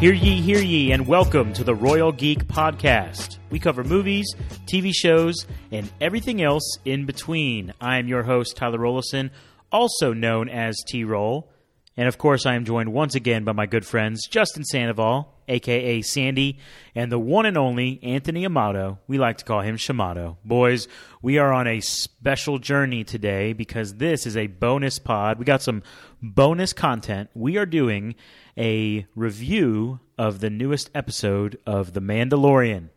Hear ye, hear ye, and welcome to the Royal Geek Podcast. We cover movies, TV shows, and everything else in between. I am your host, Tyler Rollison, also known as T Roll. And of course, I am joined once again by my good friends, Justin Sandoval, aka Sandy, and the one and only Anthony Amato. We like to call him Shamato. Boys, we are on a special journey today because this is a bonus pod. We got some bonus content. We are doing a review of the newest episode of The Mandalorian,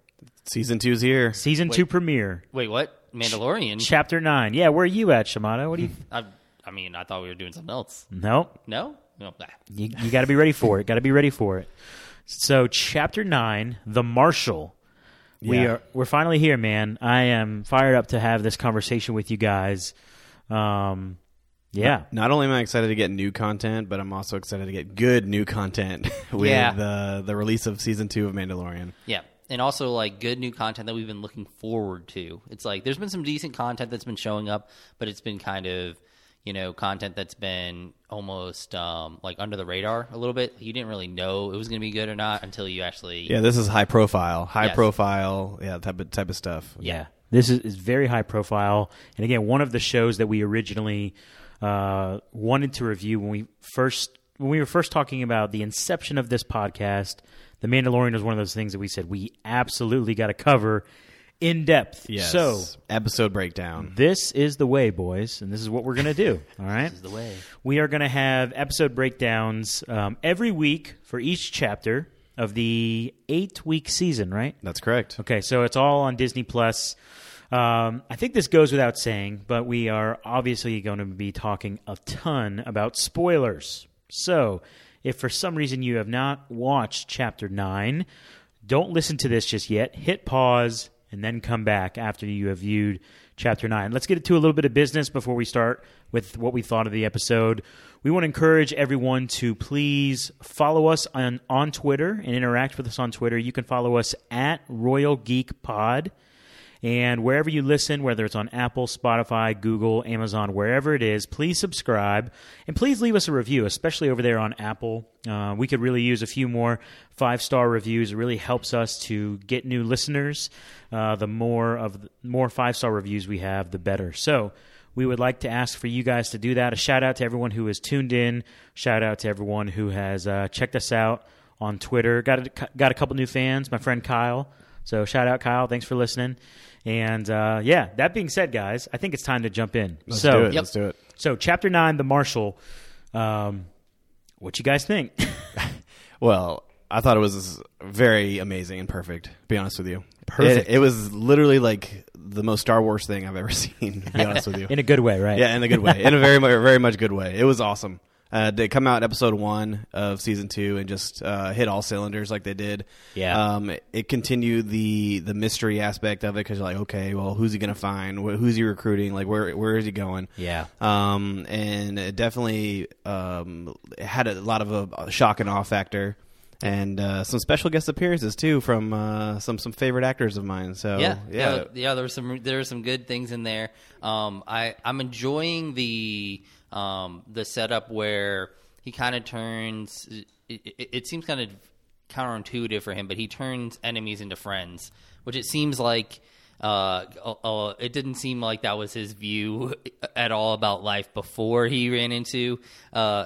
Season two's here. season two premiere, Wait, what? Mandalorian? chapter nine. Yeah, where are you at, Shamato? What do you? I, I mean, I thought we were doing something else. nope. No? No. nah. You, you got to be ready for it. Got to be ready for it. So, chapter nine, the Marshal. We Yeah. are we're finally here, man. I am fired up to have this conversation with you guys. Um, yeah, Not only am I excited to get new content, but I'm also excited to get good new content with Yeah. the the release of season two of Mandalorian. Yeah. And also, like, good new content that we've been looking forward to. It's like, there's been some decent content that's been showing up, but it's been kind of, you know, content that's been almost, um, like, under the radar a little bit. You didn't really know it was going to be good or not until you actually. Yeah, this is high profile, high Yes. profile, yeah, type of type of stuff. yeah. This is, is very high profile, and again, one of the shows that we originally uh, wanted to review when we first when we were first talking about the inception of this podcast. The Mandalorian was one of those things that we said we absolutely got to cover in depth. Yes. So episode breakdown. This is the way, boys, and this is what we're going to do. All right. This is the way. We are going to have episode breakdowns um, every week for each chapter of the eight week season, right? That's correct. Okay, so it's all on Disney Plus. Um, I think this goes without saying, but we are obviously going to be talking a ton about spoilers. So, if for some reason you have not watched Chapter 9, don't listen to this just yet. Hit pause and then come back after you have viewed Chapter 9. Let's get into a little bit of business before we start with what we thought of the episode. We want to encourage everyone to please follow us on, on Twitter and interact with us on Twitter. You can follow us at Royal Geek Pod. And wherever you listen, whether it's on Apple, Spotify, Google, Amazon, wherever it is, please subscribe and please leave us a review, especially over there on Apple. Uh, we could really use a few more five star reviews. It really helps us to get new listeners. Uh, the more of the more five star reviews we have, the better. So we would like to ask for you guys to do that. A shout out to everyone who has tuned in. Shout out to everyone who has uh, checked us out on Twitter. Got a, got a couple new fans. My friend Kyle. So shout out Kyle. Thanks for listening. And uh, yeah, that being said, guys, I think it's time to jump in. Let's so, do it. Yep. Let's do it. so chapter nine, the Marshal. Um, what you guys think? Well, I thought it was very amazing and perfect. To be honest with you, Perfect. It, it was literally like the most Star Wars thing I've ever seen. To be honest with you, In a good way, right? Yeah, in a good way. In a very, very much good way. It was awesome. Uh, they come out in episode one of season two and just uh, hit all cylinders like they did. Yeah. Um, it, it continued the the mystery aspect of it because you're like, okay, well, who's he gonna find? Wh- Who's he recruiting? Like, where where is he going? Yeah. Um, and it definitely um, had a lot of a, shock and awe factor. And uh, some special guest appearances too from uh, some some favorite actors of mine. So yeah, yeah, yeah. There were some there were some good things in there. Um, I I'm enjoying the um, the setup where he kind of turns. It, it, it seems kind of counterintuitive for him, but he turns enemies into friends, which it seems like. Uh, uh, uh, it didn't seem like that was his view at all about life before he ran into uh,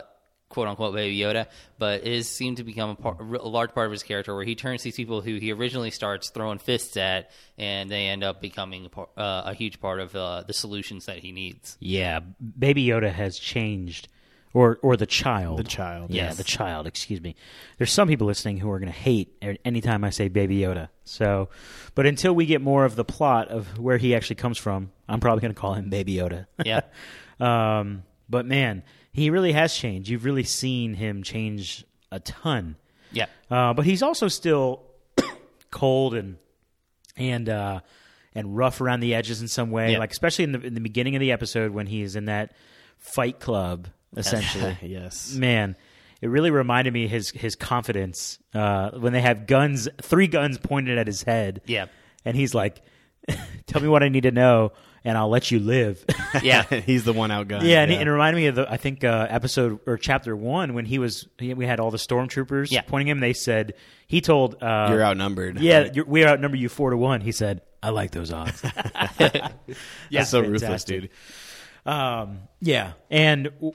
quote unquote baby Yoda, but it has seemed to become a, part, a large part of his character where he turns these people who he originally starts throwing fists at, and they end up becoming a, par- uh, a huge part of uh, the solutions that he needs. Yeah, Baby Yoda has changed, or or the child. The child, Yeah, yes. the child. Excuse me. There's some people listening who are going to hate anytime I say Baby Yoda. So, but until we get more of the plot of where he actually comes from, I'm probably going to call him Baby Yoda. Yeah. um, but man, he really has changed. You've really seen him change a ton. Yeah. Uh, but he's also still cold and and uh, and rough around the edges in some way. Yeah. Like especially in the in the beginning of the episode when he's in that fight club, essentially. yes. Man, it really reminded me his his confidence uh, when they have guns, three guns pointed at his head. Yeah. and he's like, "Tell me what I need to know." And I'll let you live. Yeah. he's the one outgunned. Yeah, and, It, and it reminded me of the I think uh, episode or chapter one when he was he, we had all the stormtroopers Yeah. pointing him. They said he told uh, You're outnumbered. Yeah, Right. you're, we outnumber you four to one. He said, "I like those odds." That's so ruthless, dude. Um, yeah, and w-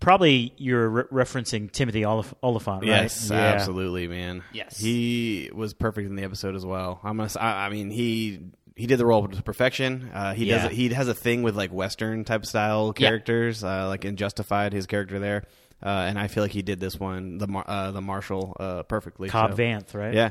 probably you're re- referencing Timothy Olif- Olyphant, right? Yes, Yeah. absolutely, man. Yes. he was perfect in the episode as well. I'm gonna, s- I, I mean, he he did the role to perfection. Uh, he Yeah. does. He has a thing with like Western type style Yeah. characters, uh, like in Justified, his character there, uh, and I feel like he did this one, the Mar- uh, the Marshal, uh, perfectly. Cobb so. Vanth, right? Yeah,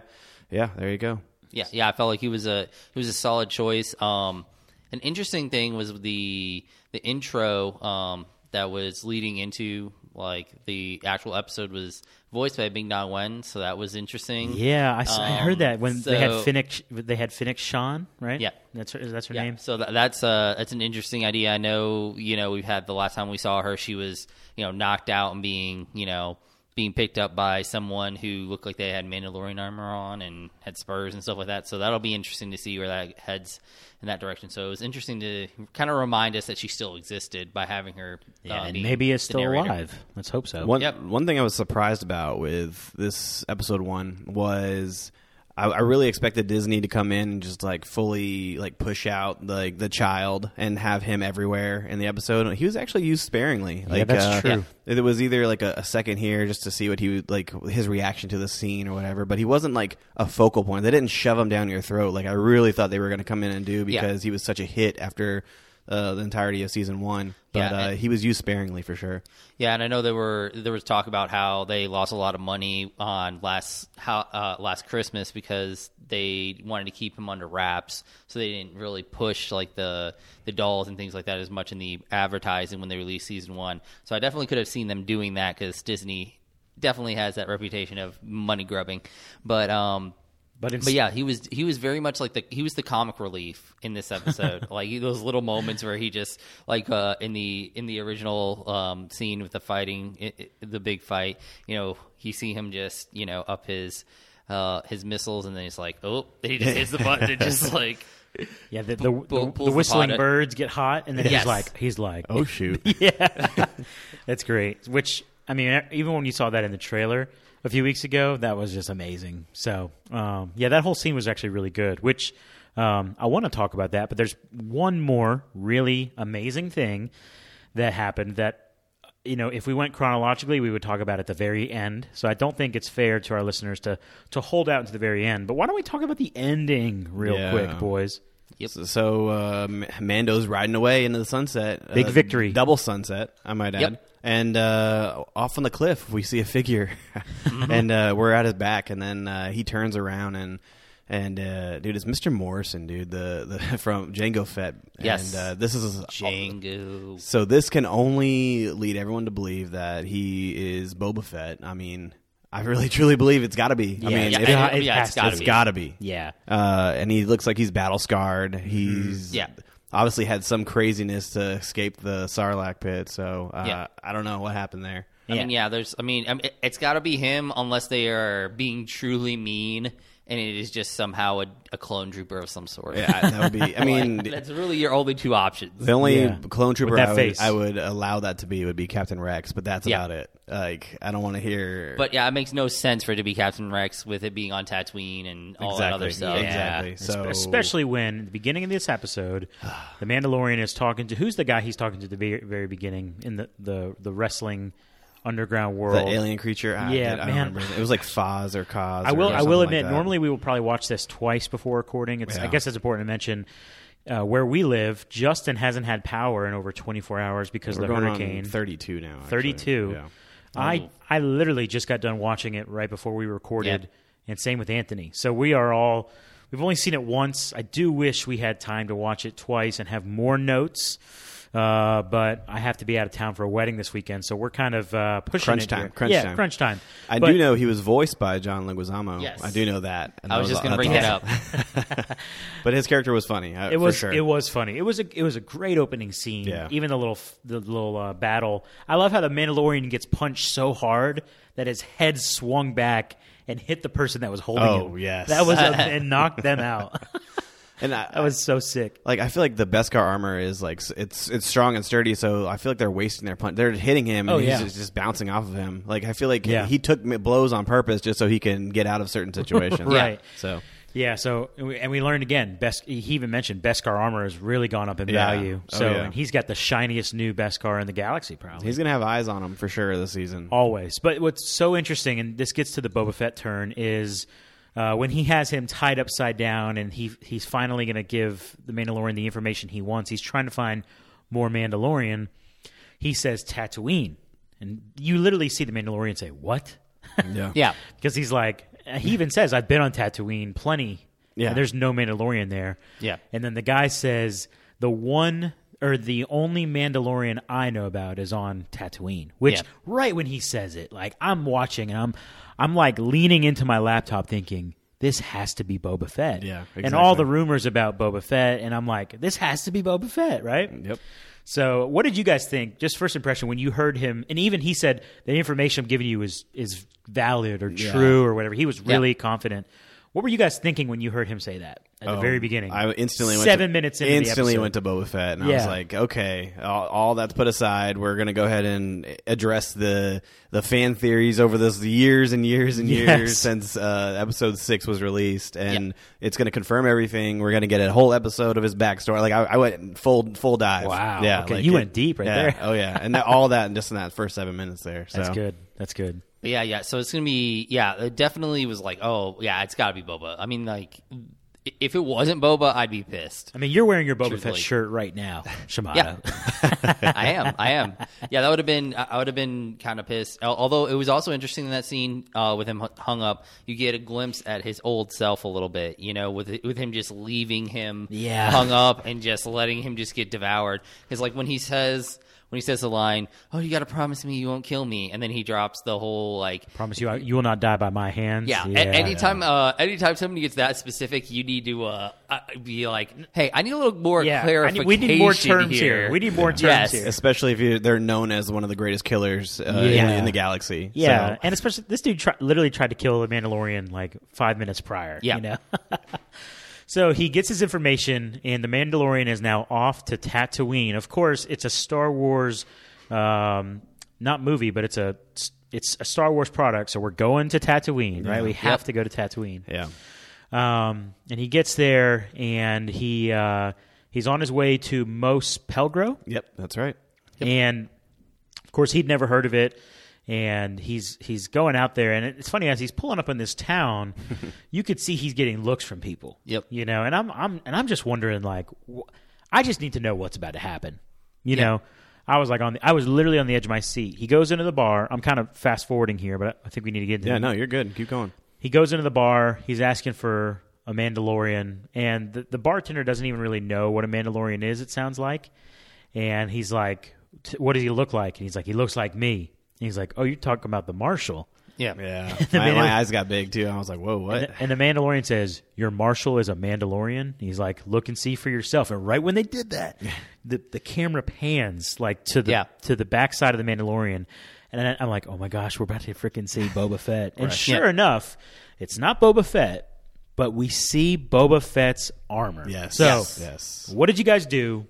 yeah. There you go. Yeah, yeah, I felt like he was a he was a solid choice. Um, an interesting thing was the the intro um, that was leading into like the actual episode was voiced by Ming Na Wen, so that was interesting. Yeah, I heard Um, that when they had so- Fennec, they had Fennec Shand, right? Yeah. that's her, that's her Yeah, name. so that, that's uh that's an interesting idea. I know you know we've had the last time we saw her, she was you know knocked out and being you know being picked up by someone who looked like they had Mandalorian armor on and had spurs and stuff like that. So that'll be interesting to see where that heads in that direction. So it was interesting to kind of remind us that she still existed by having her. Yeah, uh, and maybe is the still narrator. alive. Let's hope so. One Yep. one thing I was surprised about with this episode one was I, I really expected Disney to come in and just like fully like push out like the child and have him everywhere in the episode. He was actually used sparingly. Like, that's uh, true. It was either like a, a second here just to see what he would like his reaction to the scene or whatever, but he wasn't like a focal point. They didn't shove him down your throat like I really thought they were going to come in and do Yeah. because he was such a hit after uh, the entirety of season one. But Yeah, uh, and- he was used sparingly for sure. Yeah, and I know there were there was talk about how they lost a lot of money on last how uh, last Christmas because they wanted to keep him under wraps, so they didn't really push like the the dolls and things like that as much in the advertising when they released season one. So I definitely could have seen them doing that because Disney definitely has that reputation of money grubbing, but um. But in, But yeah, he was he was very much like the he was the comic relief in this episode. like those little moments where he just like uh, in the in the original um, scene with the fighting, i i the big fight. You know, you see him just you know up his uh, his missiles, and then he's like, oh, then he just hits the button and just like yeah, the, the, pull- the, the the whistling pod- birds get hot, and then Yes. he's like, he's like, Oh shoot. yeah, that's great. Which I mean, even when you saw that in the trailer a few weeks ago, that was just amazing. So um, yeah, that whole scene was actually really good. Which um, I want to talk about that, but there's one more really amazing thing that happened that. You know, if we went chronologically, we would talk about at the very end. So I don't think it's fair to our listeners to to hold out to the very end. But why don't we talk about the ending real Yeah. quick, boys? Yep. So, uh, Mando's riding away into the sunset. Big Uh, victory. Double sunset, I might add. Yep. And uh, off on the cliff, we see a figure, Mm-hmm. and uh, we're at his back, and then uh, he turns around and. And uh, dude, it's Mr. Morrison, dude, the, the from Jango Fett. Yes. And uh, this is a Jango. So this can only lead everyone to believe that he is Boba Fett. I mean, I really truly believe it's got to be. I Yeah, mean, yeah, if- yeah, it yeah, has it's got to be. be. Yeah, Uh, and he looks like he's battle scarred. He's Yeah. Obviously had some craziness to escape the Sarlacc pit. So uh, Yeah. I don't know what happened there. I mean, yeah, there's. I mean, I mean, it- it's got to be him unless they are being truly mean, and it is just somehow a, a clone trooper of some sort. Yeah, that would be. I mean, that's really your only two options. the only Yeah. clone trooper that I would. I would allow that to be would be Captain Rex, but that's Yeah. about it. Like I don't want to hear. But yeah, it makes no sense for it to be Captain Rex with it being on Tatooine and all that other stuff. yeah. Exactly. Espe- So- especially when at the beginning of this episode, the Mandalorian is talking to who's the guy he's talking to at the very, very beginning in the, the the wrestling underground world. the alien creature. I, Yeah, I man. It was like Foz or Cause. I will. or I will admit. that. normally, we will probably watch this twice before recording. It's. I guess it's important to mention uh, where we live. Justin hasn't had power in over 24 hours because we're of the hurricane. on thirty-two now. actually. 32. Yeah. I I literally just got done watching it right before we recorded, Yep. and same with Anthony. So we are all we've only seen it once. I do wish we had time to watch it twice and have more notes. Uh, but I have to be out of town for a wedding this weekend, so we're kind of uh, pushing Crunch it time, here. crunch yeah, time. crunch time. I But- do know he was voiced by John Leguizamo. Yes. I do know that. And I was that just going to that's bring that awesome. up. But his character was funny. Uh, It was for sure. it was funny. It was a it was a great opening scene. Yeah. Even the little the little uh, battle. I love how the Mandalorian gets punched so hard that his head swung back and hit the person that was holding him. Oh, yes. that was a, and knocked them out. And I, That was so sick. like I feel like the Beskar armor is like it's it's strong and sturdy, so I feel like they're wasting their punch. They're hitting him, and Oh, he's yeah. just, just bouncing off of him. Like I feel like Yeah. he took blows on purpose just so he can get out of certain situations. Right. So Yeah, so and we, and we learned again. Best he even mentioned Beskar armor has really gone up in Yeah. value. Oh, So yeah. and he's got the shiniest new Beskar in the galaxy, probably he's gonna have eyes on him for sure this season. always. But what's so interesting, and this gets to the Boba Fett turn, is uh, when he has him tied upside down, and he he's finally going to give the Mandalorian the information he wants. He's trying to find more Mandalorian. He says Tatooine, and you literally see the Mandalorian say, "What?" Yeah. Yeah. because he's like he even says i've been on tatooine plenty Yeah. and there's no mandalorian there Yeah. and then the guy says the one or the only mandalorian i know about is on tatooine which Yeah. right when he says it like i'm watching and i'm i'm like leaning into my laptop thinking this has to be Boba Fett. Yeah, And all the rumors about Boba Fett, and I'm like, this has to be Boba Fett, right? Yep. So, what did you guys think? Just first impression when you heard him, and even he said the information I'm giving you is is valid or true or whatever. He was really confident. What were you guys thinking when you heard him say that at the Oh, very beginning? I instantly went seven to, minutes into instantly the went to Boba Fett, and I was like, okay, all, all that's put aside. We're gonna go ahead and address the the fan theories over this years and years and Yes. years since uh, episode six was released, and it's gonna confirm everything. We're gonna get a whole episode of his backstory. Like I, I went full full dive. Wow. yeah, Okay, like you it- went deep right yeah. there. Oh yeah, and that, all that and just in that first seven minutes there. So That's good. That's good. But yeah, yeah. So it's gonna be yeah. It definitely was like, oh yeah, it's got to be Boba. I mean, like, if it wasn't Boba, I'd be pissed. I mean, you're wearing your Boba Fett shirt right now, Shimada. Yeah, I am. I am. Yeah, that would have been. I I would have been kind of pissed. Although it was also interesting in that scene uh, with him hung up. You get a glimpse at his old self a little bit. You know, with with him just leaving him Yeah. hung up and just letting him just get devoured. Because like when he says when he says the line, "Oh, you got to promise me you won't kill me," and then he drops the whole like. Promise you, I- you will not die by my hands. Yeah, a- anytime, uh, anytime somebody gets that specific, you need to uh, uh, be like, "Hey, I need a little more Yeah, clarification." need- we need more terms here. here. We need more terms Yes. here. especially if you, they're known as one of the greatest killers uh, in, Yeah. in the galaxy. Yeah, So- and especially this dude try, literally tried to kill the Mandalorian like five minutes prior. Yeah. you know. so he gets his information, and the Mandalorian is now off to Tatooine. Of course, it's a Star Wars, um, not movie, but it's a it's a Star Wars product. So we're going to Tatooine, right? We have Yep. to go to Tatooine. yeah. Um, and he gets there, and he uh, he's on his way to Mos Pelgo. Yep, that's right. And of course, he'd never heard of it. And he's he's going out there, and it's funny as he's pulling up in this town, you could see he's getting looks from people. Yep. You know, and I'm I'm and I'm just wondering, like, wh- I just need to know what's about to happen. You Yeah. know, I was like on the, I was literally on the edge of my seat. He goes into the bar. I'm kind of fast forwarding here, but I think we need to get into Yeah, no, you're good. Keep going. he goes into the bar. He's asking for a Mandalorian, and the, the bartender doesn't even really know what a Mandalorian is. It sounds like, and he's like, "T- "What does he look like?" And he's like, "He looks like me." And he's like, "Oh, you're talking about the Marshal." Yeah, Yeah, my, Mandal- my eyes got big too. I was like, "Whoa, what?" And the, and the Mandalorian says, "Your Marshal is a Mandalorian." He's like, "Look and see for yourself." And right when they did that, the the camera pans like to the Yeah. to the backside of the Mandalorian, and I- I'm like, "Oh my gosh, we're about to freaking see Boba Fett!" And sure Yeah. enough, it's not Boba Fett, but we see Boba Fett's armor. Yes. So, Yes. Yes. what did you guys do?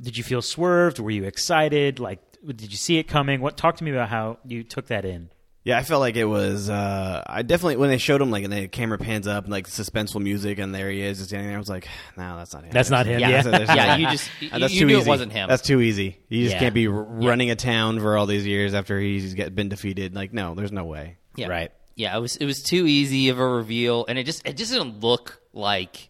Did you feel swerved? Were you excited? Like, did you see it coming? What? Talk to me about how you took that in. Yeah, I felt like it was. Uh, I definitely when they showed him like and the camera pans up and like suspenseful music and there he is just standing there. I was like, no, that's not him. That's not him, Yeah. yeah. There's no- Yeah, you just- you- that's you too knew it easy. wasn't him. That's too easy. You just Yeah. can't be r- running a town for all these years after he's get, been defeated. Like, no, there's no way. Yeah. Right. Yeah, it was it was too easy of a reveal, and it just it just didn't look like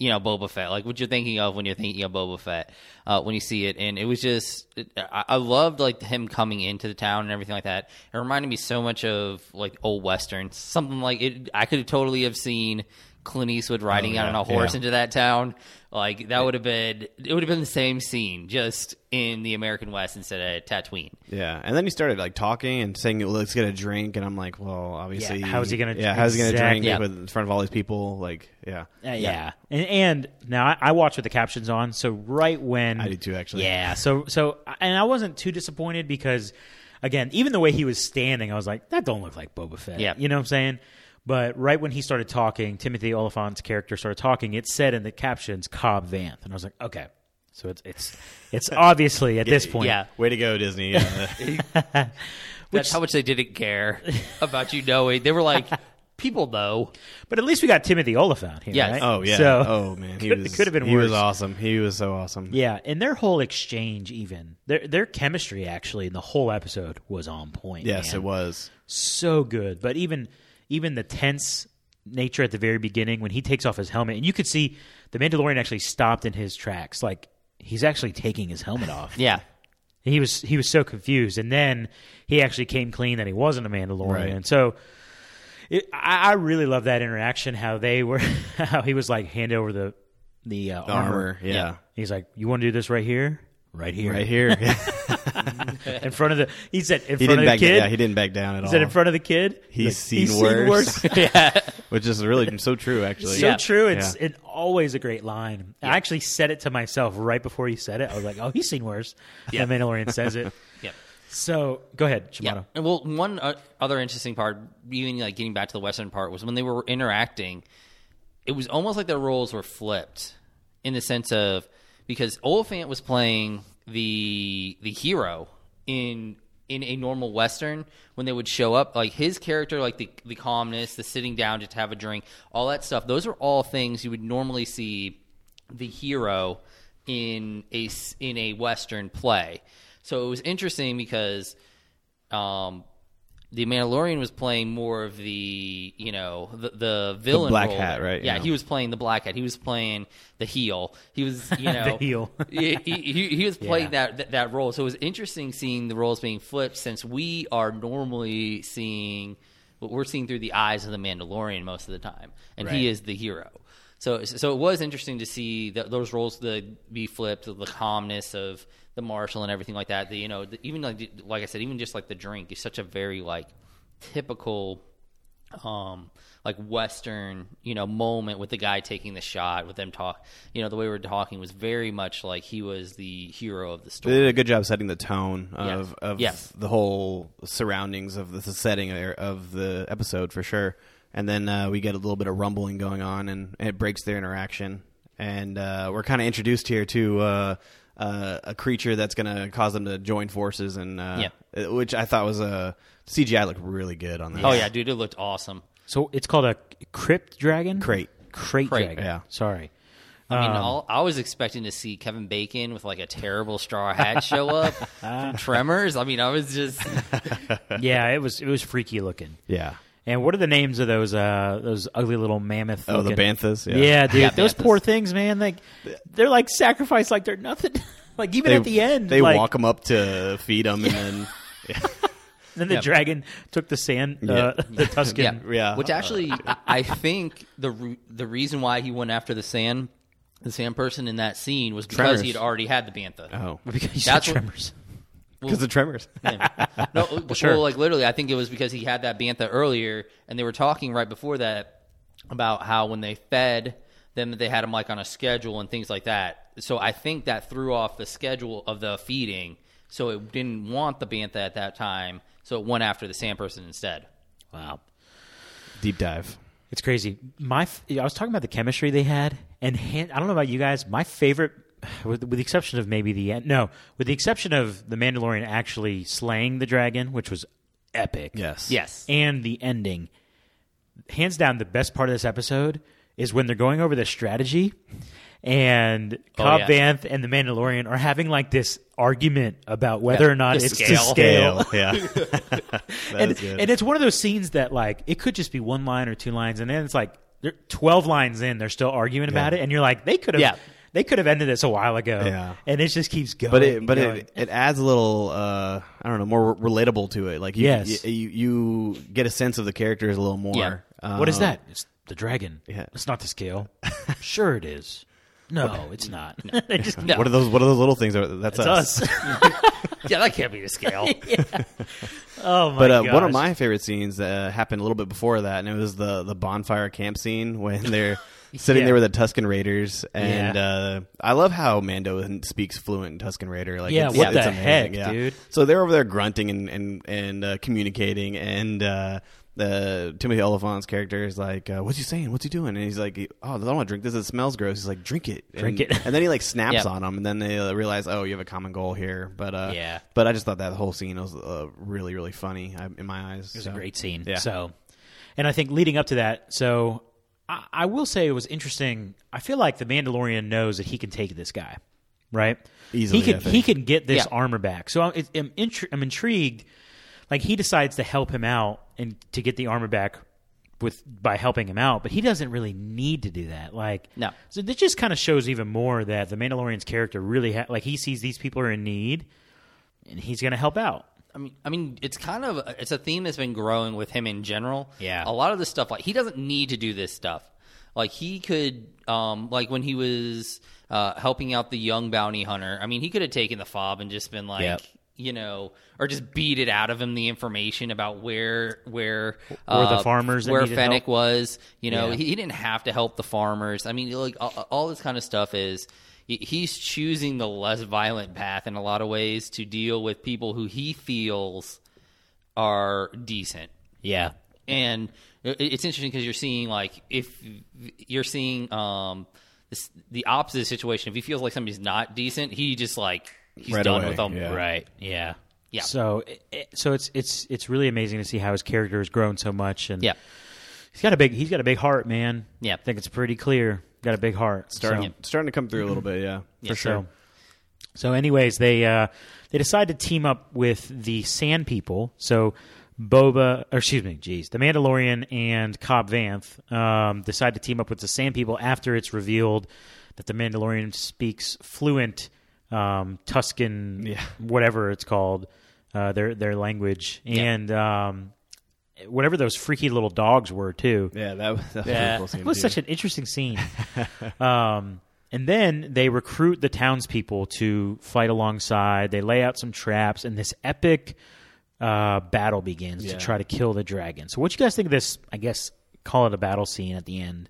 you know Boba Fett, like what you're thinking of when you're thinking of Boba Fett uh, when you see it, and it was just it, I, I loved like him coming into the town and everything like that. It reminded me so much of like old westerns, something like it. I could totally have seen Clint Eastwood riding Oh, out yeah, on a horse yeah. into that town. Like that would have been it would have been the same scene, just in the American West instead of Tatooine. Yeah, and then he started like talking and saying, "Let's get a drink," and I'm like, "Well, obviously, Yeah, how's he gonna- Yeah, how's he gonna drink Exactly. Yeah. in front of all these people? Like, yeah, Uh, yeah. And, and now I, I watch with the captions on, so right when I do too, actually. Yeah. So so and I wasn't too disappointed because again, even the way he was standing, I was like, that don't look like Boba Fett. Yeah. You know what I'm saying? But right when he started talking, Timothy Olyphant's character started talking. It said in the captions Cobb Vanth, and I was like, okay, so it's it's it's obviously at this point. Yeah. Way to go, Disney. Yeah. That's how much they didn't care about you knowing. They were like, people know. But at least we got Timothy Olyphant here, Yes. right? oh yeah. So, oh man, he could- was. it could have been worse. He was awesome. He was so awesome. Yeah, and their whole exchange, even their their chemistry, actually, in the whole episode was on point. Yes, man. it was. so good. But even even the tense nature at the very beginning when he takes off his helmet, and you could see the Mandalorian actually stopped in his tracks, like he's actually taking his helmet off. Yeah. he was he was so confused, and then he actually came clean that he wasn't a Mandalorian. Right. And so it, I, I really love that interaction. How they were, how he was like hand over the the, uh, The armor. armor. Yeah. He's like, "You want to do this right here, right here, Right here. in front of the." He said, "In he front didn't of the back. kid." Yeah, he didn't back down at He all. said, "In front of the kid." He's Like, seen worse. yeah. Which is really so true, actually. so Yeah. true. It's Yeah. it always a great line. I actually said it to myself right before he said it. I was like, "Oh, he's seen worse." Yeah. The Mandalorian says it. Yep. So go ahead, Yeah. Shimano. And well, one uh, other interesting part, even like getting back to the western part, was when they were interacting. It was almost like their roles were flipped, in the sense of because Olyphant was playing the the hero in in a normal western when they would show up like his character like the the calmness the sitting down just to have a drink all that stuff those are all things you would normally see the hero in a in a western play. So it was interesting because um the Mandalorian was playing more of the, you know, the, the villain black role hat, right? Yeah, Yeah. he was playing the black hat. He was playing the heel. He was, you know, heel. he, he, he was playing Yeah. that, that that role. So it was interesting seeing the roles being flipped since we are normally seeing what we're seeing through the eyes of the Mandalorian most of the time, and he is the hero. So so it was interesting to see those roles to be flipped, the calmness of the marshal and everything like that. The, you know, the, even like like I said, even just like the drink is such a very like typical um like western you know moment with the guy taking the shot with them talk you know the way we are talking was very much like he was the hero of the story They did a good job setting the tone of, of Yeah. the whole surroundings of the, setting of the episode for sure. And then uh, we get a little bit of rumbling going on, and, it breaks their interaction. And uh, we're kind of introduced here to uh, uh, a creature that's going to cause them to join forces, and uh, it- which I thought was a CGI looked really good on that. oh yeah dude it looked awesome So it's called a crypt dragon. Krayt. Krayt, Krayt, dragon. yeah. Sorry. I mean, Um, all, I was expecting to see Kevin Bacon with like a terrible straw hat show up from Tremors. I mean, I was just yeah, it was it was freaky looking. yeah. And what are the names of those uh those ugly little mammoth? Oh, the looking- banthas. Yeah, Yeah, dude, Yeah, those banthas. poor things, man. Like they're like sacrificed, like they're nothing. like even They, at the end, they like, walk them up to feed them, and then Then the Yeah. dragon took the sand, uh, Yeah. the Tusken. yeah, Yeah. Which actually, I- I think the re- the reason why he went after the sand the sand person in that scene was because Tremors. he had already had the bantha. oh, Because you That's said what- tremors. Because the tremors. no, sure. well, like literally, I think it was because he had that bantha earlier, and they were talking right before that about how when they fed them, they had them like on a schedule and things like that. So I think that threw off the schedule of the feeding, so it didn't want the bantha at that time, so it went after the sand person instead. Wow. Deep dive. It's crazy. My, f- I was talking about the chemistry they had, and Han- I don't know about you guys. My favorite, with, with the exception of maybe the end, no, with the exception of the Mandalorian actually slaying the dragon, which was epic. Yes. Yes, and the ending. Hands down, the best part of this episode is when they're going over the strategy, and Oh, Cobb yeah. Vanth and the Mandalorian are having like this argument about whether Yeah, or not it's scale. to scale. yeah. And, and it's one of those scenes that like it could just be one line or two lines, and then it's like they're twelve lines in, they're still arguing about it, and you're like, they could have, Yeah. They could have ended this a while ago, Yeah. and it just keeps going. but it but going. it, it adds a little uh, I don't know more relatable to it. Like you, Yes. you, you you get a sense of the characters a little more. Yeah. what is Um, that? It's the dragon. yeah. It's not the scale. sure, it is. No, it's not. they just No. What are those? What are those little things? That's It's us. us. yeah, that can't be the scale. yeah. oh my god. But uh, gosh. one of my favorite scenes uh, happened a little bit before that, and it was the the bonfire camp scene when they're sitting Yeah. there with the Tusken Raiders, and Yeah. uh, I love how Mando speaks fluent Tusken Raider. Like, Yeah, it's, what it's the amazing, heck, yeah. dude? So they're over there grunting and and and uh, communicating, and uh, the Timothy Olyphant's character is like, uh, "What's he saying? What's he doing?" And he's like, "Oh, I don't want to drink this. It smells gross." He's like, "Drink it, Drink and, it. And then he like snaps Yeah. on him, and then they uh, realize, "Oh, you have a common goal here." But uh, Yeah. But I just thought that whole scene was uh, really, really funny in my eyes. It was a great scene. Yeah. So, and I think leading up to that, so I, I will say it was interesting. I feel like the Mandalorian knows that he can take this guy, right? Easily, he I can he can get this Yeah. armor back. So I'm, I'm, intri- I'm intrigued. Like he decides to help him out and to get the armor back with by helping him out, but he doesn't really need to do that. Like No. so this just kind of shows even more that the Mandalorian's character really ha- like he sees these people are in need, and he's going to help out. I mean, I mean, it's kind of it's a theme that's been growing with him in general. Yeah. a lot of the stuff like he doesn't need to do this stuff. Like he could, um, like when he was uh, helping out the young bounty hunter. I mean, he could have taken the fob and just been like, Yep. you know, or just beat it out of him the information about where where where the uh, farmers where Fennec help. was. You know, Yeah. he, he didn't have to help the farmers. I mean, like all, all this kind of stuff is he's choosing the less violent path in a lot of ways to deal with people who he feels are decent Yeah, and it's interesting because you're seeing like if you're seeing um this, the opposite situation if he feels like somebody's not decent he just like he's Right done away, with them yeah. Right. Yeah. Yeah. So, it- so it's it's it's really amazing to see how his character has grown so much, and yeah he's got a big he's got a big heart, man. Yeah. I think it's pretty clear. Got a big heart. starting So, starting to come through a little bit. Yeah, for sure. so, so anyways, they uh, they decide to team up with the Sand People. So Boba, or excuse me, geez, the Mandalorian and Cobb Vanth um, decide to team up with the Sand People after it's revealed that the Mandalorian speaks fluent um, Tusken, Yeah. whatever it's called, uh, their their language, Yeah. and um, whatever those freaky little dogs were too. Yeah, that, was- that was Yeah. really cool scene It was such an interesting scene. um, and then they recruit the townspeople to fight alongside. They lay out some traps, and this epic uh, battle begins Yeah. to try to kill the dragon. So, what you guys think of this? I guess call it a battle scene at the end.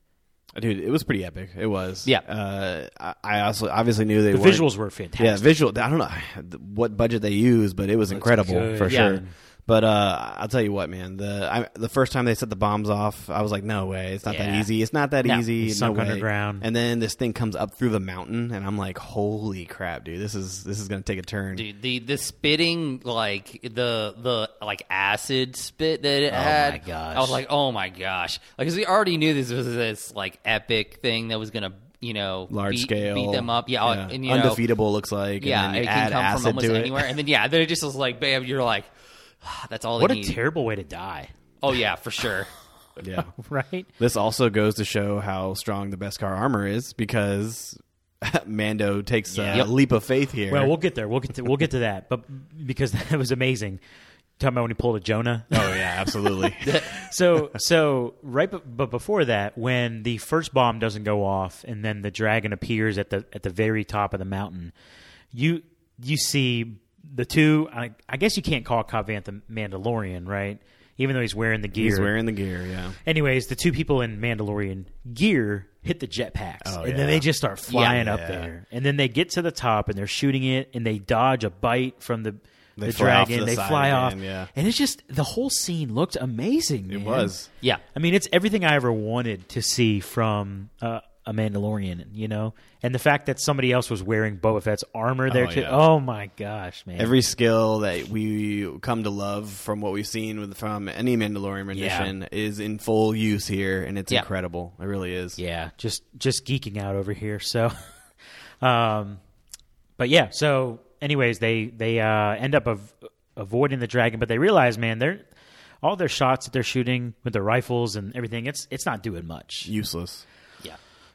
Dude, it was pretty epic. It was. Yeah. Uh, I, I also obviously knew they The visuals were fantastic. Yeah, visual. I don't know what budget they used, but it was incredible good. for Yeah. sure. But uh, I'll tell you what, man. The I, the first time they set the bombs off, I was like, "No way! It's not that easy. It's not that No. easy. It sunk no way." underground. And then this thing comes up through the mountain, and I'm like, "Holy crap, dude! This is this is gonna take a turn." Dude, the the spitting like the the like acid spit that it Oh had. my gosh. I was like, oh my gosh, like because we already knew this was this like epic thing that was gonna you know Large beat, scale, beat them up. Yeah, yeah. and you know, undefeatable looks like. yeah, and then it you can come acid from almost anywhere, and then yeah, then it just was like, bam, you're like, that's all. what they a need. terrible way to die, Oh yeah, for sure. Yeah. right? This also goes to show how strong the Beskar armor is because Mando takes a Yep. leap of faith here. Well, we'll get there. We'll get to we'll get to that. But because that was amazing. Talking about when he pulled a Jonah. oh yeah, absolutely. so so right but, but before that when the first bomb doesn't go off and then the dragon appears at the at the very top of the mountain you you see the two i, I guess you can't call Cobb the mandalorian right even though he's wearing the gear He's wearing the gear. Yeah. anyways the two people in mandalorian gear hit the jetpacks Oh, and yeah. then they just start flying up Yeah. there and then they get to the top and they're shooting it and they dodge a bite from the They the dragon to the they fly again, off yeah. and it's just the whole scene looked amazing It was. Yeah, I mean, it's everything I ever wanted to see from uh, a Mandalorian, you know, and the fact that somebody else was wearing Boba Fett's armor there Oh, too. yeah. Oh my gosh, man! Every skill that we come to love from what we've seen with from any Mandalorian rendition is in full use here, and it's Yeah. incredible. It really is. yeah, just just geeking out over here. So, um, but yeah. So, anyways, they they uh, end up av- avoiding the dragon, but they realize, man, they're all their shots that they're shooting with their rifles and everything. It's it's not doing much. Useless.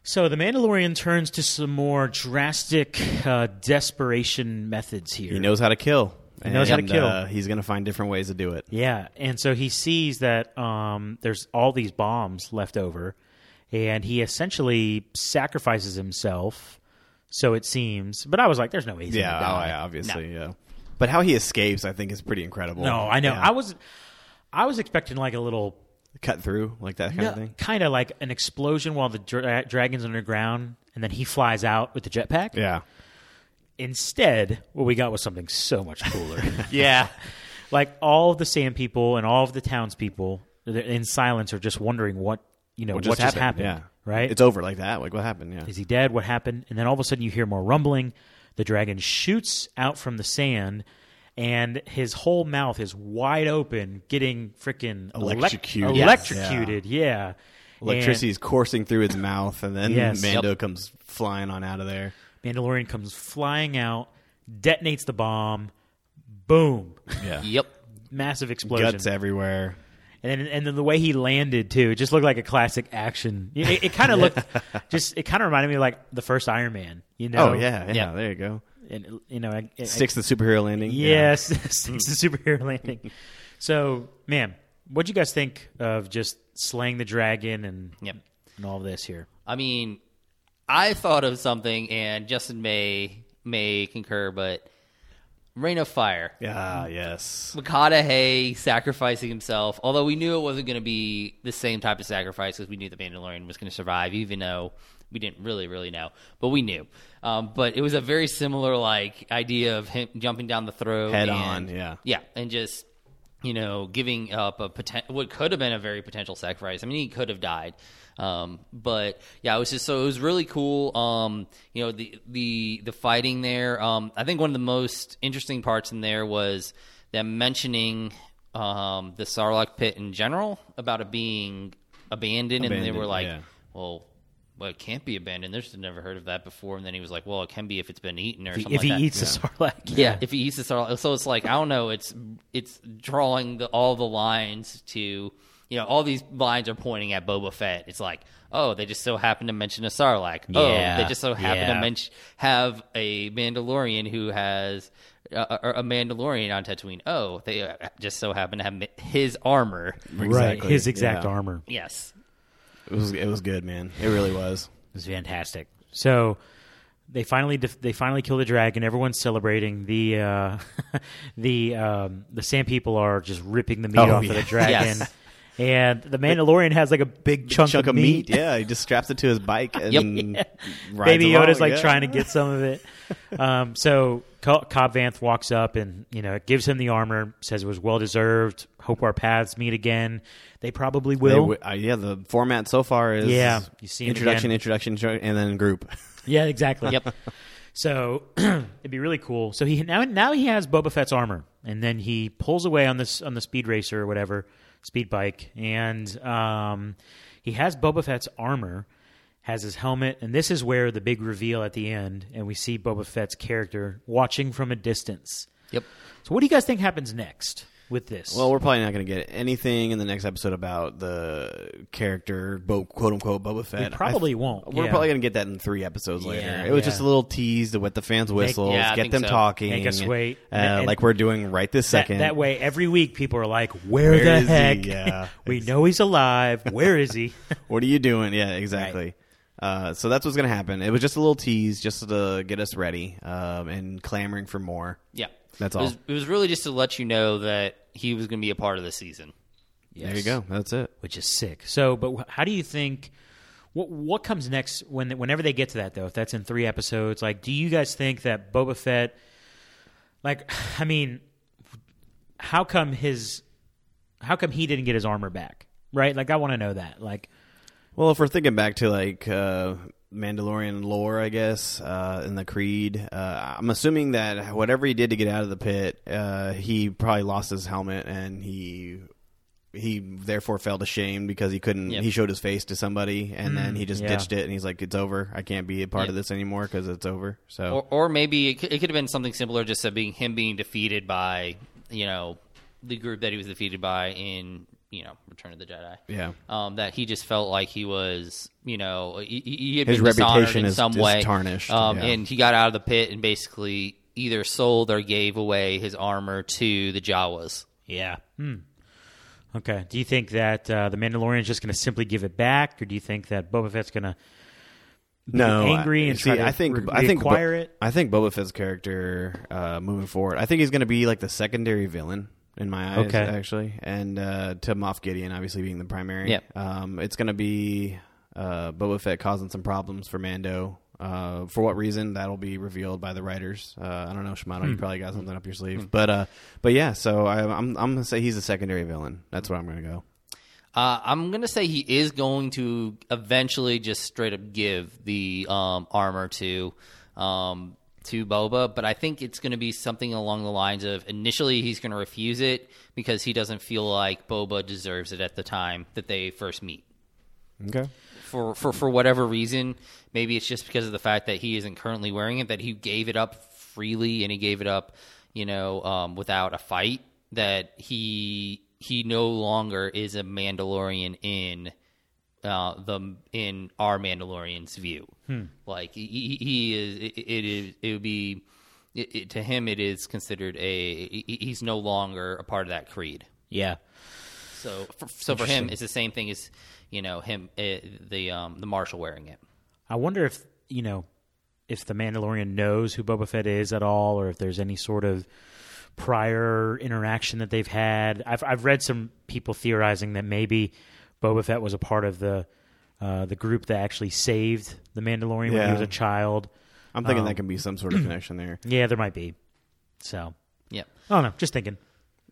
So the Mandalorian turns to some more drastic uh, desperation methods here. He knows how to kill. He knows how to kill. Uh, he's going to find different ways to do it. Yeah, and so he sees that um, there's all these bombs left over, and he essentially sacrifices himself. So it seems, but I was like, "There's no easy Yeah, oh, yeah, obviously, yeah. But how he escapes, I think, is pretty incredible. No, I know. Yeah. I was, I was expecting like a little, cut through like that kind of thing. kind of like an explosion while the dra- dragon's underground, and then he flies out with the jetpack. Yeah, Instead, what we got was something so much cooler. Yeah. like all of the sand people and all of the townspeople in silence are just wondering what you know What what, just happened, happened. yeah. Right? It's over like that. Like what happened? Yeah. Is he dead? What happened? And then all of a sudden you hear more rumbling. The dragon shoots out from the sand, and his whole mouth is wide open, getting freaking elec- Electrocuted. electrocuted, yeah. Electricity is coursing through his mouth, and then Yes. Mando Yep. comes flying on out of there. Mandalorian comes flying out, detonates the bomb, boom, Yeah. Yep. massive explosion. Guts everywhere. and then, and then the way he landed too, it just looked like a classic action. It, it kind of looked, just it kind of reminded me of like the first Iron Man. You oh, know? Oh yeah, yeah, Yeah. There you go. And you know, I, I, Sticks the superhero landing. Yes, it's a superhero landing. So, man, what'd you guys think of just slaying the dragon and Yep. and all this here? I mean, I thought of something, and Justin may may concur, but Reign of Fire. Yeah. Ah, yes. McConaughey sacrificing himself, although we knew it wasn't going to be the same type of sacrifice because we knew the Mandalorian was going to survive, even though we didn't really, really know, but we knew. Um, but it was a very similar like idea of him jumping down the throat, Head and- on, yeah. yeah, and just you know giving up a poten- what could have been a very potential sacrifice. I mean, he could have died. Um, but yeah, it was just so it was really cool. Um, you know, the the the fighting there. Um, I think one of the most interesting parts in there was them mentioning um, the Sarlacc pit in general about it being abandoned, and they were like, yeah. well. Well, it can't be abandoned. There's never heard of that before. And then he was like, "Well, it can be if it's been eaten or If, something if like he that." eats the sarlacc, Yeah, if he eats the sarlacc. So it's like I don't know. It's it's drawing the, all the lines to you know all these lines are pointing at Boba Fett. It's like oh they just so happen to mention a sarlacc. Oh they just so happen yeah. to mention have a Mandalorian who has. Uh, a Mandalorian on Tatooine. Oh, they uh, just so happen to have his armor. right? Exactly, His exact yeah. armor Yes. It was. It was good, man. It really was. It was fantastic. So they finally def- they finally kill the dragon. Everyone's celebrating. The uh, the um, the Sand People are just ripping the meat Oh, off yeah. of the dragon. Yes. And the Mandalorian has like a big chunk, Chunk of meat. Yeah, he just straps it to his bike and Yep. rides Baby along, Yoda's like yeah. trying to get some of it. Um, so Co- Cobb Vanth walks up and you know gives him the armor. Says it was well deserved. Hope our paths meet again. They probably They will. w- uh, yeah, the format so far is Yeah, you see him introduction, introduction, and then group. Yeah, exactly. Yep. So it'd be really cool. So he now now he has Boba Fett's armor, and then he pulls away on this on the speed racer or whatever speed bike, and um, he has Boba Fett's armor, has his helmet, and this is where the big reveal at the end, and we see Boba Fett's character watching from a distance. Yep. So what do you guys think happens next with this? Well, we're probably not going to get anything in the next episode about the character, quote unquote, Boba Fett. We probably th- won't, We're yeah. probably going to get that in three episodes later. Yeah, it was yeah. just a little tease to wet the fans' whistles, yeah, get them so. talking, Make us wait. uh, And- like we're doing right this second. that way, every week people are like, "Where, Where the is he? heck? Yeah. we know he's alive. Where is he?" What are you doing? Yeah, exactly. Uh, so that's what's going to happen. It was just a little tease, just to get us ready um, and clamoring for more. Yeah. That's It was, all. it was really just to let you know that he was going to be a part of the season. There you go. That's it. which is sick. So, but how do you think? What what comes next when whenever they get to that though? If that's in three episodes, like, do you guys think that Boba Fett? Like, I mean, how come his? How come he didn't get his armor back? Right? Like, I want to know that. Like, Well, if we're thinking back to like uh, Mandalorian lore, I guess, uh, in the Creed, uh, I'm assuming that whatever he did to get out of the pit, uh, he probably lost his helmet and he he therefore felt ashamed because he couldn't. Yep. He showed his face to somebody and then he just yeah. ditched it and he's like, "It's over. I can't be a part Yeah. of this anymore because it's over." So Or, or maybe it could, it could have been something similar, just being him being defeated by, you know, the group that he was defeated by in, you know, Return of the Jedi. yeah. Um, that he just felt like he was, you know, he, he he had His been reputation in is- some is way, tarnished, Um, yeah. and he got out of the pit and basically either sold or gave away his armor to the Jawas. yeah. Hmm. Okay. Do you think that uh, the Mandalorian is just going to simply give it back, or do you think that Boba Fett's going to no, angry I- and see, try to I think re- I think Bo- it? I think Boba Fett's character uh, moving forward, I think he's going to be like the secondary villain in my eyes, Okay. actually, and uh, to Moff Gideon obviously being the primary. Yeah. um, it's going to be uh, Boba Fett causing some problems for Mando. Uh, for what reason that'll be revealed by the writers. Uh, I don't know, Shimano. Hmm. You probably got something up your sleeve, but uh, but yeah. So I, I'm I'm gonna say he's a secondary villain. That's where I'm gonna go. Uh, I'm gonna say he is going to eventually just straight up give the um, armor to um, to Boba, but I think it's going to be something along the lines of initially he's going to refuse it because he doesn't feel like Boba deserves it at the time that they first meet. Okay. For for for whatever reason, maybe it's just because of the fact that he isn't currently wearing it that he gave it up freely and he gave it up, you know, um, without a fight. That he he no longer is a Mandalorian in uh, the in our Mandalorian's view. Like he, he is, it, it is, it would be it, it, to him. It is considered a he's no longer a part of that creed. Yeah. So for, so for him, it's the same thing as you know him uh, the um the marshal wearing it. I wonder if you know if the Mandalorian knows who Boba Fett is at all, or if there's any sort of prior interaction that they've had. I've I've read some people theorizing that maybe Boba Fett was a part of the uh, the group that actually saved the Mandalorian when he Yeah. was a child. I'm thinking Um, that can be some sort of connection there. Yeah, there might be. So Yeah. I don't know. Just thinking.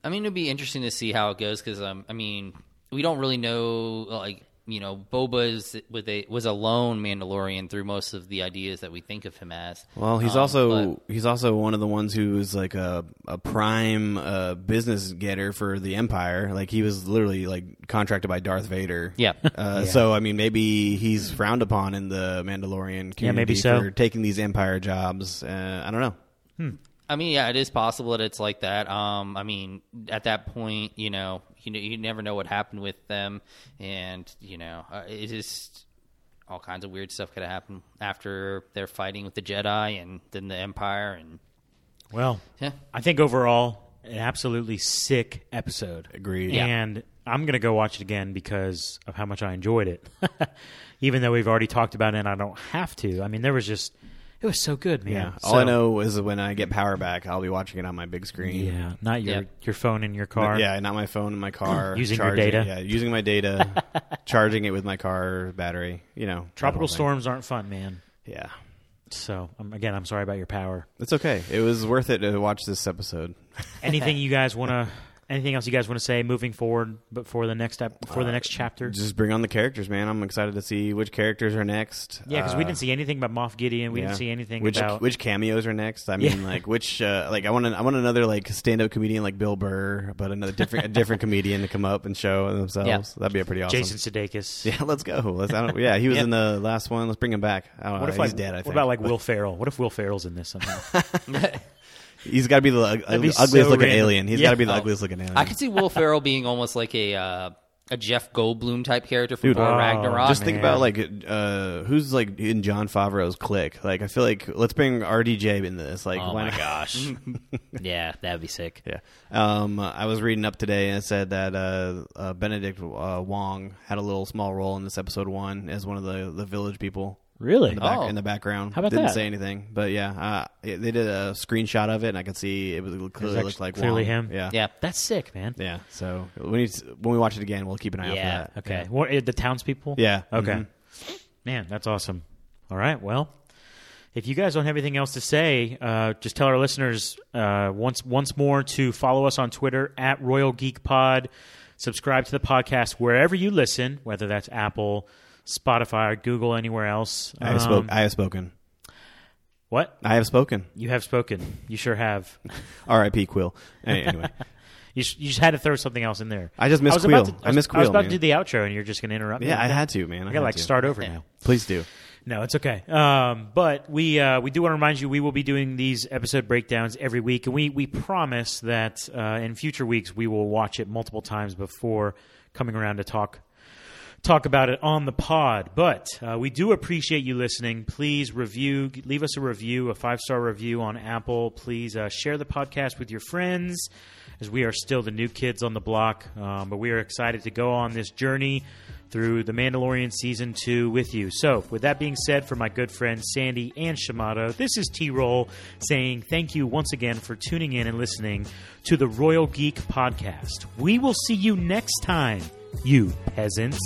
I mean, it'd be interesting to see how it goes because, um, I mean, we don't really know. Like, you know, Boba's with a was a lone Mandalorian through most of the ideas that we think of him as. Well, he's Um, also but- he's also one of the ones who's like a a prime uh, business getter for the Empire. Like he was literally like contracted by Darth Vader. Yeah. Uh, So I mean, maybe he's frowned upon in the Mandalorian community Yeah, maybe so. for taking these Empire jobs. Uh, I don't know. I mean, yeah, it is possible that it's like that. Um, I mean, at that point, you know, you know, you never know what happened with them, and you know, uh, it just all kinds of weird stuff could have happened after they're fighting with the Jedi and then the Empire, and Well, yeah, I think overall an absolutely sick episode. Agreed. Yeah. And I'm going to go watch it again because of how much I enjoyed it. Even though we've already talked about it and I don't have to. I mean, there was just, it was so good, man. Yeah. So- All I know is when I get power back, I'll be watching it on my big screen. Yeah, not your, Yeah. your phone in your But car. yeah, not my phone in my car. Using your data. Yeah, using my data, charging it with my car battery. You know, Tropical storms aren't fun, man. Yeah, So, um, again, I'm sorry about your power. it's okay. It was worth it to watch this episode. Anything you guys want to, anything else you guys want to say moving forward but for the next, ep- for the Uh, next chapter? Just bring on the characters, man. I'm excited to see which characters are next. yeah, because we Uh, didn't see anything about Moff Gideon. We yeah. didn't see anything which about. which cameos are next. I mean, Yeah. like which uh, like I want an, I want another like stand up comedian like Bill Burr, but another different a different comedian to come up and show themselves. Yeah. That'd be a pretty awesome. Jason Sudeikis. Yeah, let's go. Let's, I don't, yeah, he was Yeah. in the last one. Let's bring him back. I don't know. What know. if He's like dead. I what think. about like Will Ferrell? What if Will Ferrell's in this somehow? He's got to be the ug- be ugliest so looking random. alien. He's Yeah. got to be the Oh. ugliest looking alien. I could see Will Ferrell being almost like a uh, a Jeff Goldblum type character from Dude, Thor oh, Ragnarok. Just think man. about like uh, who's like in Jon Favreau's clique. Like I feel like let's bring RDJ in this. Like oh why my not? gosh. yeah, that'd be sick. Yeah. Um, I was reading up today and it said that uh, uh, Benedict uh, Wong had a little small role in this episode one as one of the, the village people Really? in the, back, Oh. in the background. How about Didn't that? say anything, but yeah, uh, it- they did a screenshot of it and I could see it was it clearly actually looked like clearly Wong. him? Yeah. yeah, That's sick, man. Yeah. So when you, when we watch it again, we'll keep an eye Yeah. out for that. Okay. What, uh, the townspeople? Yeah. Okay. Mhm. Man, that's awesome. All right. Well, if you guys don't have anything else to say, uh, just tell our listeners uh, once once more to follow us on Twitter at Royal Geek Pod. Subscribe to the podcast wherever you listen, whether that's Apple, Spotify, Google, anywhere else. I have, Um, spoke, I have spoken. what? I have spoken. You have spoken. You sure have. R.I.P. Kuiil. Anyway, You, sh- you just had to throw something else in there. I just missed about Kuiil. to- I missed Kuiil. I was about man. to do the outro, and you're just going to interrupt me. yeah, I had to, man. I, I got to like start over now. Please do. No, it's okay. Um, but we uh, we do want to remind you we will be doing these episode breakdowns every week, and we we promise that uh, in future weeks we will watch it multiple times before coming around to talk talk about it on the pod. But uh, we do appreciate you listening. Please review, leave us a review, a five star review on Apple. Please uh, share the podcast with your friends, as we are still the new kids on the block. Um, but we are excited to go on this journey through The Mandalorian season two with you. So, with that being said, for my good friends Sandy and Shamato, this is T Roll saying thank you once again for tuning in and listening to the Royal Geek Podcast. We will see you next time, you peasants.